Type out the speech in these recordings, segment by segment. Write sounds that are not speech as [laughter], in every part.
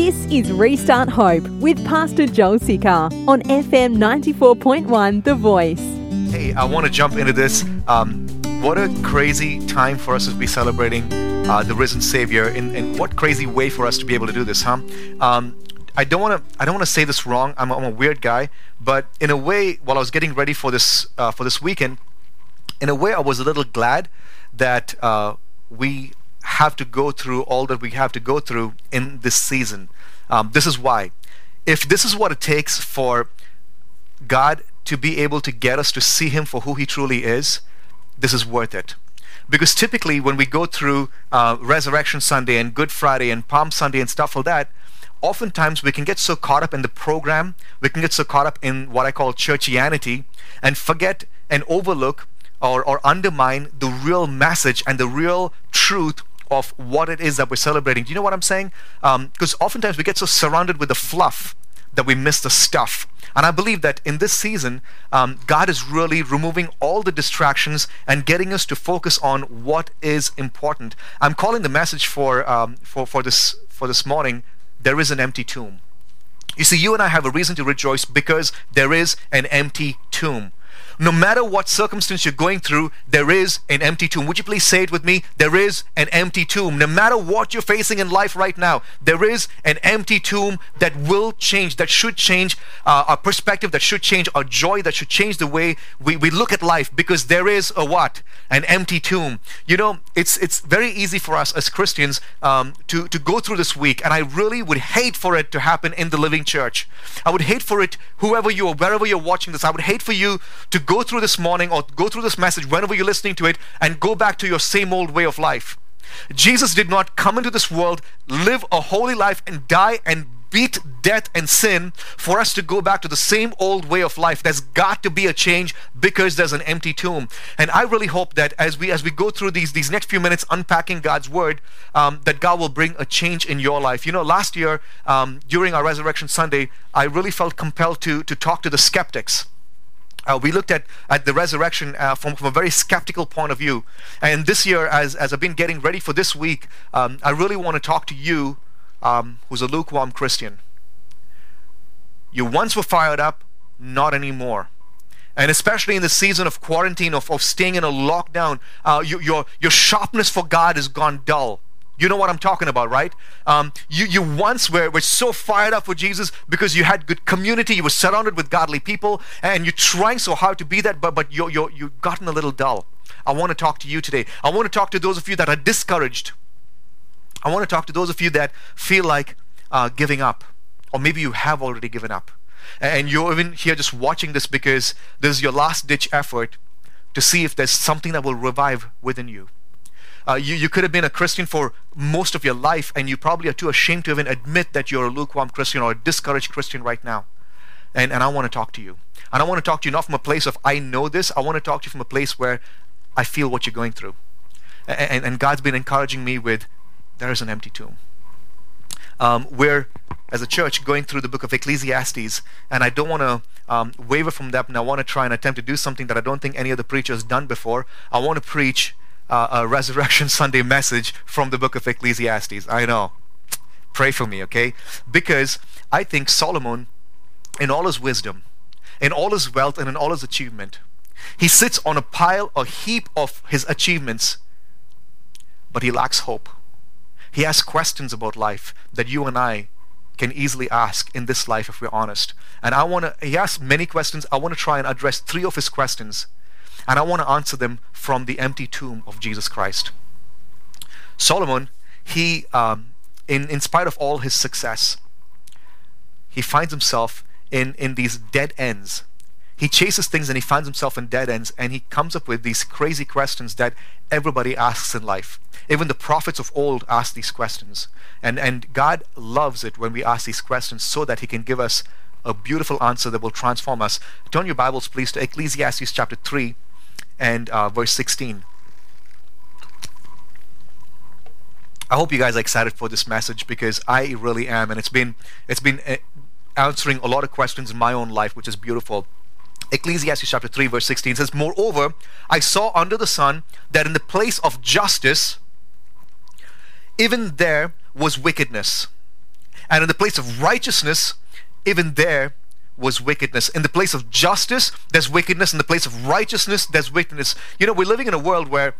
This is Restart Hope with Pastor Joel Sikar on FM 94.1 The Voice. Hey, I want to jump into this. Um, what a crazy time for us to be celebrating uh, the risen Savior, and, and what crazy way for us to be able to do this, huh? Um, I don't want to. I don't want to say this wrong. I'm, I'm, a weird guy, but in a way, while I was getting ready for this uh, for this weekend, in a way, I was a little glad that uh, we have to go through all that we have to go through in this season. Um, this is why. If this is what it takes for God to be able to get us to see Him for who He truly is, this is worth it. Because typically, when we go through uh, Resurrection Sunday and Good Friday and Palm Sunday and stuff like that, oftentimes we can get so caught up in the program, we can get so caught up in what I call churchianity, and forget and overlook or, or undermine the real message and the real truth of what it is that we're celebrating. Do you know what I'm saying? Because um, oftentimes we get so surrounded with the fluff that we miss the stuff. And I believe that in this season, um, God is really removing all the distractions and getting us to focus on what is important. I'm calling the message for um, for for this for this morning. There is an empty tomb. You see, you and I have a reason to rejoice because there is an empty tomb. No matter what circumstance you're going through, there is an empty tomb. Would you please say it with me? There is an empty tomb. No matter what you're facing in life right now, there is an empty tomb that will change, that should change uh, our perspective, that should change our joy, that should change the way we, we look at life because there is a what? An empty tomb. You know, it's it's very easy for us as Christians um, to, to go through this week, and I really would hate for it to happen in the living church. I would hate for it, whoever you are, wherever you're watching this, I would hate for you to go through this morning or go through this message whenever you're listening to it and go back to your same old way of life. Jesus did not come into this world, live a holy life, and die and beat death and sin for us to go back to the same old way of life. There's got to be a change because there's an empty tomb. And i really hope that as we as we go through these these next few minutes unpacking god's word um, that god will bring a change in your life. You know last year um, during our resurrection sunday i really felt compelled to to talk to the skeptics uh, we looked at, at the resurrection uh, from, from a very skeptical point of view. And this year, as, as I've been getting ready for this week, um, I really want to talk to you um, who's a lukewarm Christian. You once were fired up, not anymore. And especially in the season of quarantine, of, of staying in a lockdown, uh, you, your, your sharpness for God has gone dull. You know what I'm talking about, right? Um, you, you once were, were so fired up for Jesus because you had good community, you were surrounded with godly people, and you're trying so hard to be that, but, but you're, you're, you've gotten a little dull. I want to talk to you today. I want to talk to those of you that are discouraged. I want to talk to those of you that feel like uh, giving up, or maybe you have already given up. And you're even here just watching this because this is your last ditch effort to see if there's something that will revive within you. Uh, you, you could have been a Christian for most of your life, and you probably are too ashamed to even admit that you're a lukewarm Christian or a discouraged Christian right now. And, and I want to talk to you. And I want to talk to you not from a place of I know this, I want to talk to you from a place where I feel what you're going through. And, and God's been encouraging me with there is an empty tomb. Um, we're, as a church, going through the book of Ecclesiastes, and I don't want to um, waver from that, and I want to try and attempt to do something that I don't think any other preacher has done before. I want to preach uh, a Resurrection [laughs] Sunday message from the book of Ecclesiastes. I know. Pray for me, okay? Because I think Solomon, in all his wisdom, in all his wealth, and in all his achievement, he sits on a pile, a heap of his achievements, but he lacks hope. He has questions about life that you and I can easily ask in this life if we're honest. And I want to, he asks many questions. I want to try and address three of his questions and I want to answer them from the empty tomb of Jesus Christ. Solomon, he, um, in, in spite of all his success, he finds himself in, in these dead ends. He chases things and he finds himself in dead ends and he comes up with these crazy questions that everybody asks in life. Even the prophets of old asked these questions. And, and God loves it when we ask these questions so that he can give us a beautiful answer that will transform us. Turn your Bibles, please, to Ecclesiastes chapter 3 and uh, verse 16. I hope you guys are excited for this message because I really am, and it's been it's been uh, answering a lot of questions in my own life, which is beautiful. Ecclesiastes chapter 3 verse 16 says, Moreover, I saw under the sun that in the place of justice, even there was wickedness. And in the place of righteousness, even there was wickedness. In the place of justice, there's wickedness. In the place of righteousness, there's wickedness. You know, we're living in a world where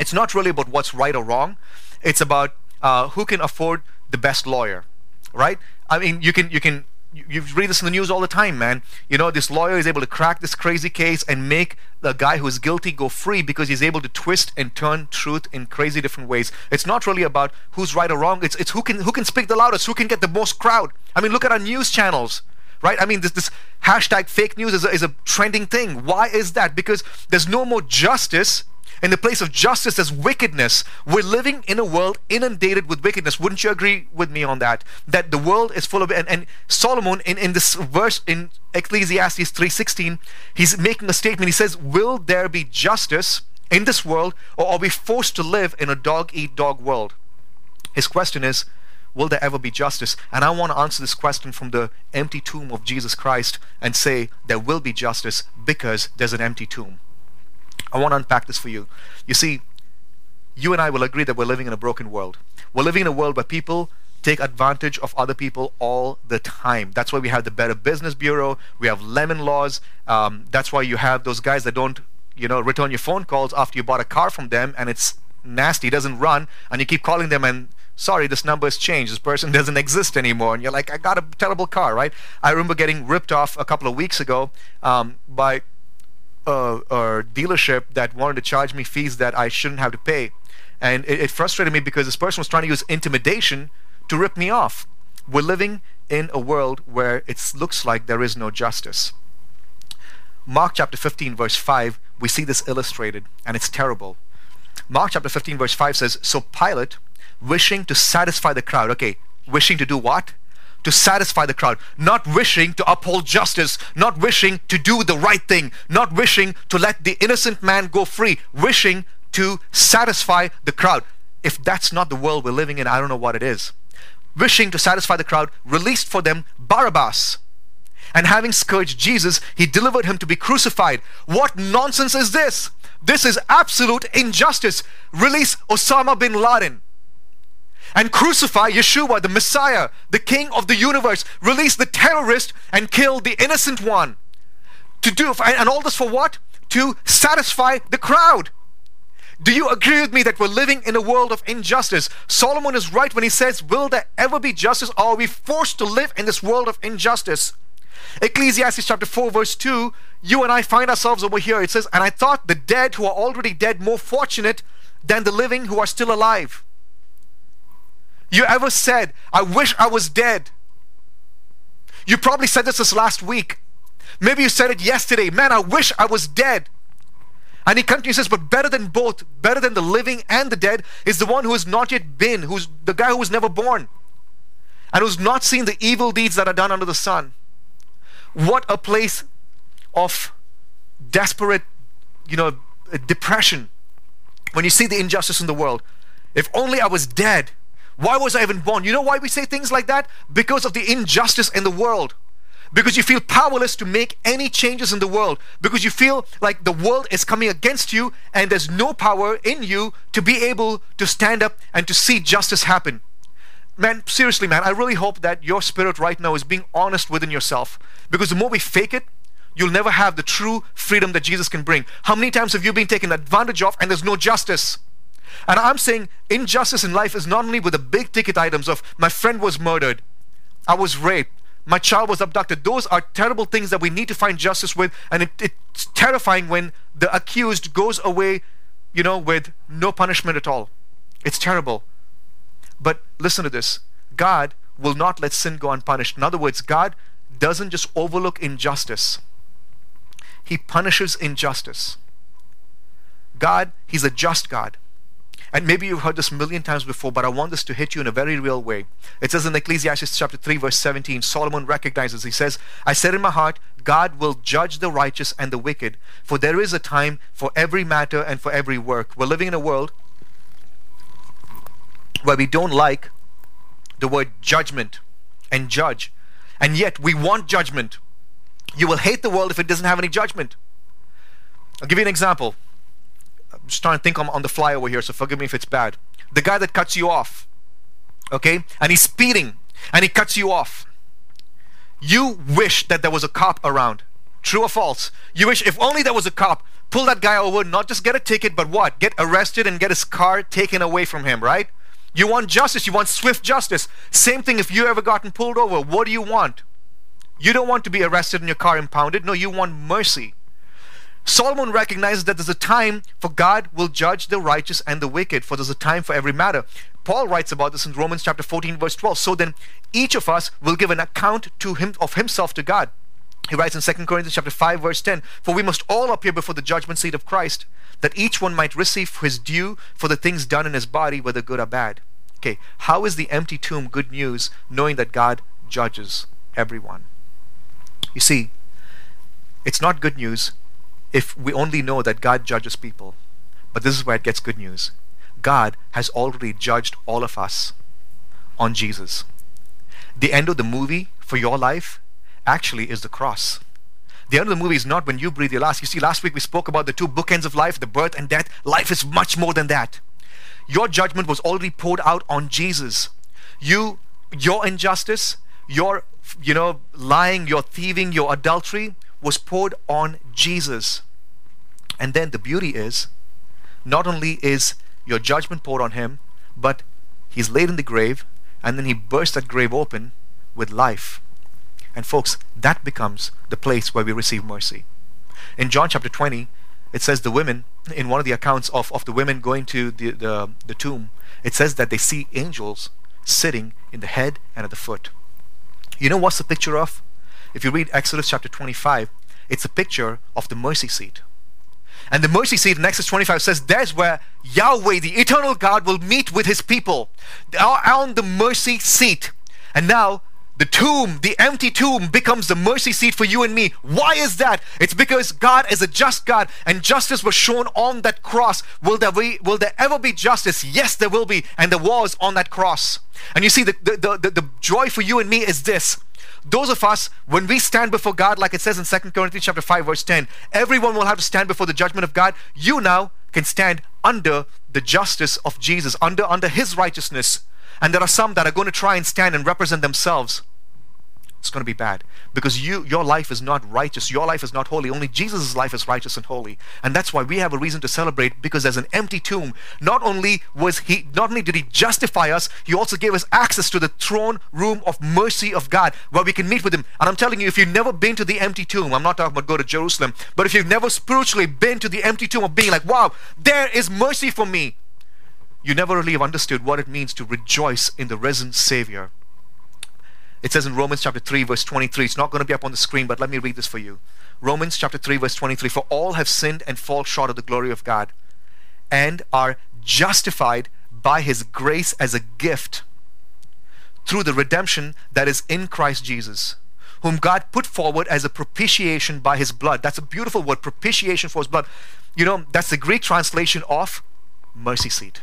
it's not really about what's right or wrong. It's about uh, who can afford the best lawyer, right? I mean, you can you can you, you read this in the news all the time, man. You know, this lawyer is able to crack this crazy case and make the guy who is guilty go free because he's able to twist and turn truth in crazy different ways. It's not really about who's right or wrong. It's it's who can who can speak the loudest, who can get the most crowd. I mean, look at our news channels right? I mean, this, this hashtag fake news is a, is a trending thing. Why is that? Because there's no more justice. In the place of justice, there's wickedness. We're living in a world inundated with wickedness. Wouldn't you agree with me on that? That the world is full of and, and Solomon in, in this verse in Ecclesiastes 3:16, he's making a statement. He says, Will there be justice in this world, or are we forced to live in a dog eat dog world? His question is, will there ever be justice? And I want to answer this question from the empty tomb of Jesus Christ and say there will be justice because there's an empty tomb. I want to unpack this for you. You see, you and I will agree that we're living in a broken world. We're living in a world where people take advantage of other people all the time. That's why we have the Better Business Bureau. We have lemon laws. Um, that's why you have those guys that don't, you know, return your phone calls after you bought a car from them and it's nasty, doesn't run, and you keep calling them and sorry, this number has changed. This person [laughs] doesn't exist anymore. And you're like, I got a terrible car, right? I remember getting ripped off a couple of weeks ago um, by a, a, dealership that wanted to charge me fees that I shouldn't have to pay. And it, it frustrated me because this person was trying to use intimidation to rip me off. We're living in a world where it looks like there is no justice. Mark chapter 15, verse 5, we see this illustrated, and it's terrible. Mark chapter 15, verse 5 says, So Pilate, wishing to satisfy the crowd. Okay, wishing to do what? To satisfy the crowd. Not wishing to uphold justice. Not wishing to do the right thing. Not wishing to let the innocent man go free. Wishing to satisfy the crowd. If that's not the world we're living in, I don't know what it is. Wishing to satisfy the crowd, released for them Barabbas. And having scourged Jesus, he delivered him to be crucified. What nonsense is this? This is absolute injustice. Release Osama bin Laden and crucify Yeshua, the Messiah, the King of the universe. Release the terrorist and kill the innocent one. To do and all this for what? To satisfy the crowd. Do you agree with me that we're living in a world of injustice? Solomon is right when he says, Will there ever be justice, or are we forced to live in this world of injustice? Ecclesiastes chapter 4, verse 2, you and I find ourselves over here. It says, And I thought the dead who are already dead more fortunate than the living who are still alive. You ever said, I wish I was dead? You probably said this this last week. Maybe you said it yesterday. Man, I wish I was dead. And he continues, says, but better than both, better than the living and the dead, is the one who has not yet been, who's the guy who was never born, and who's not seen the evil deeds that are done under the sun. What a place of desperate, you know, depression when you see the injustice in the world. If only I was dead. Why was I even born? You know why we say things like that? Because of the injustice in the world. Because you feel powerless to make any changes in the world. Because you feel like the world is coming against you and there's no power in you to be able to stand up and to see justice happen. Man, seriously, man, I really hope that your spirit right now is being honest within yourself. Because the more we fake it, you'll never have the true freedom that Jesus can bring. How many times have you been taken advantage of and there's no justice? And I'm saying injustice in life is not only with the big ticket items of my friend was murdered, I was raped, my child was abducted. Those are terrible things that we need to find justice with. And it, it's terrifying when the accused goes away, you know, with no punishment at all. It's terrible. But listen to this God will not let sin go unpunished. In other words, God doesn't just overlook injustice, He punishes injustice. God, He's a just God. And maybe you've heard this a million times before, but I want this to hit you in a very real way. It says in Ecclesiastes chapter 3, verse 17, Solomon recognizes, he says, I said in my heart, God will judge the righteous and the wicked, for there is a time for every matter and for every work. We're living in a world where we don't like the word judgment and judge, and yet we want judgment. You will hate the world if it doesn't have any judgment. I'll give you an example. Just trying to think on, on the fly over here, so forgive me if it's bad. The guy that cuts you off, okay, and he's speeding. and he cuts you off. You wish that there was a cop around. True or false? You wish if only there was a cop, pull that guy over, not just get a ticket, but what? Get arrested and get his car taken away from him, right? You want justice, you want swift justice. Same thing if you ever gotten pulled over. What do you want? You don't want to be arrested and your car impounded. No, you want mercy. Solomon recognizes that there's a time for God will judge the righteous and the wicked, for there's a time for every matter. Paul writes about this in Romans chapter 14, verse 12. So then each of us will give an account to him of himself to God. He writes in 2 Corinthians chapter 5, verse 10, For we must all appear before the judgment seat of Christ, that each one might receive his due for the things done in his body, whether good or bad. Okay, how is the empty tomb good news, knowing that God judges everyone? You see, it's not good news if we only know that God judges people. But this is where it gets good news. God has already judged all of us on Jesus. The end of the movie for your life actually is the cross. The end of the movie is not when you breathe your last. You see, last week we spoke about the two bookends of life, the birth and death. Life is much more than that. Your judgment was already poured out on Jesus. You, your injustice, your, you know, lying, your thieving, your adultery was poured on Jesus. And then the beauty is, not only is your judgment poured on him, but he's laid in the grave, and then he bursts that grave open with life. And folks, that becomes the place where we receive mercy. In John chapter 20, it says the women, in one of the accounts of, of the women going to the, the, the tomb, it says that they see angels sitting in the head and at the foot. You know what's the picture of? If you read Exodus chapter 25, it's a picture of the mercy seat. And the mercy seat in Exodus 25 says that's where Yahweh, the eternal God, will meet with his people on the mercy seat. And now the tomb, the empty tomb, becomes the mercy seat for you and me. Why is that? It's because God is a just God and justice was shown on that cross. Will there, be, will there ever be justice? Yes, there will be. And there was on that cross. And you see, the, the, the, the joy for you and me is this. Those of us, when we stand before God, like it says in 2 Corinthians chapter 5, verse 10, everyone will have to stand before the judgment of God. You now can stand under the justice of Jesus, under, under his righteousness and there are some that are going to try and stand and represent themselves. It's going to be bad. Because you your life is not righteous. Your life is not holy. Only jesus' life is righteous and holy. And that's why we have a reason to celebrate because there's an empty tomb. Not only was he not only did he justify us he also gave us access to the throne room of mercy of god where we can meet with him. And i'm telling you if you've never been to the empty tomb i'm not talking about go to jerusalem but if you've never spiritually been to the empty tomb of being like wow there is mercy for me you never really have understood what it means to rejoice in the risen Savior. It says in Romans chapter 3, verse 23, it's not going to be up on the screen, but let me read this for you. Romans chapter 3, verse 23 For all have sinned and fall short of the glory of God, and are justified by his grace as a gift through the redemption that is in Christ Jesus, whom God put forward as a propitiation by his blood. That's a beautiful word, propitiation for his blood. You know, that's the Greek translation of mercy seat.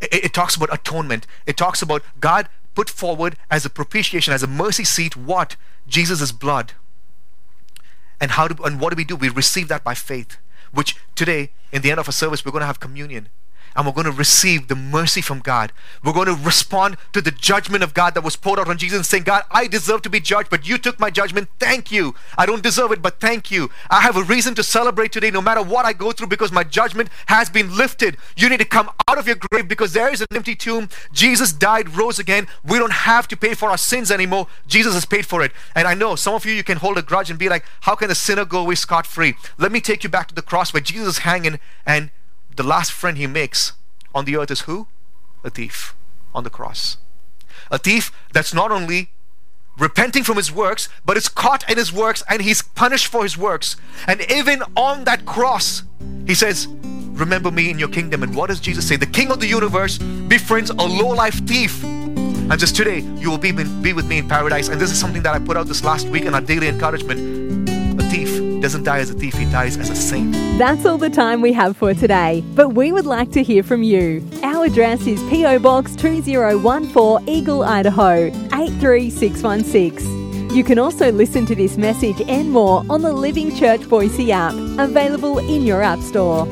It, it talks about atonement. It talks about God put forward as a propitiation, as a mercy seat, what? Jesus' blood. And how do and what do we do? We receive that by faith. Which today, in the end of a service, we're going to have communion and we're going to receive the mercy from God. We're going to respond to the judgment of God that was poured out on Jesus saying, God, I deserve to be judged, but you took my judgment. Thank you. I don't deserve it, but thank you. I have a reason to celebrate today no matter what I go through because my judgment has been lifted. You need to come out of your grave because there is an empty tomb. Jesus died, rose again. We don't have to pay for our sins anymore. Jesus has paid for it. And I know some of you, you can hold a grudge and be like, how can a sinner go away scot free? Let me take you back to the cross where Jesus is hanging and the last friend he makes on the earth is who? A thief on the cross. A thief that's not only repenting from his works, but is caught in his works and he's punished for his works. And even on that cross, he says, Remember me in your kingdom. And what does Jesus say? The king of the universe befriends a low life thief. And just today, you will be, be with me in paradise. And this is something that I put out this last week in our daily encouragement. Doesn't die as a thief, he dies as a saint. That's all the time we have for today, but we would like to hear from you. Our address is PO Box 2014 Eagle, Idaho 83616. You can also listen to this message and more on the Living Church Boise app, available in your App Store.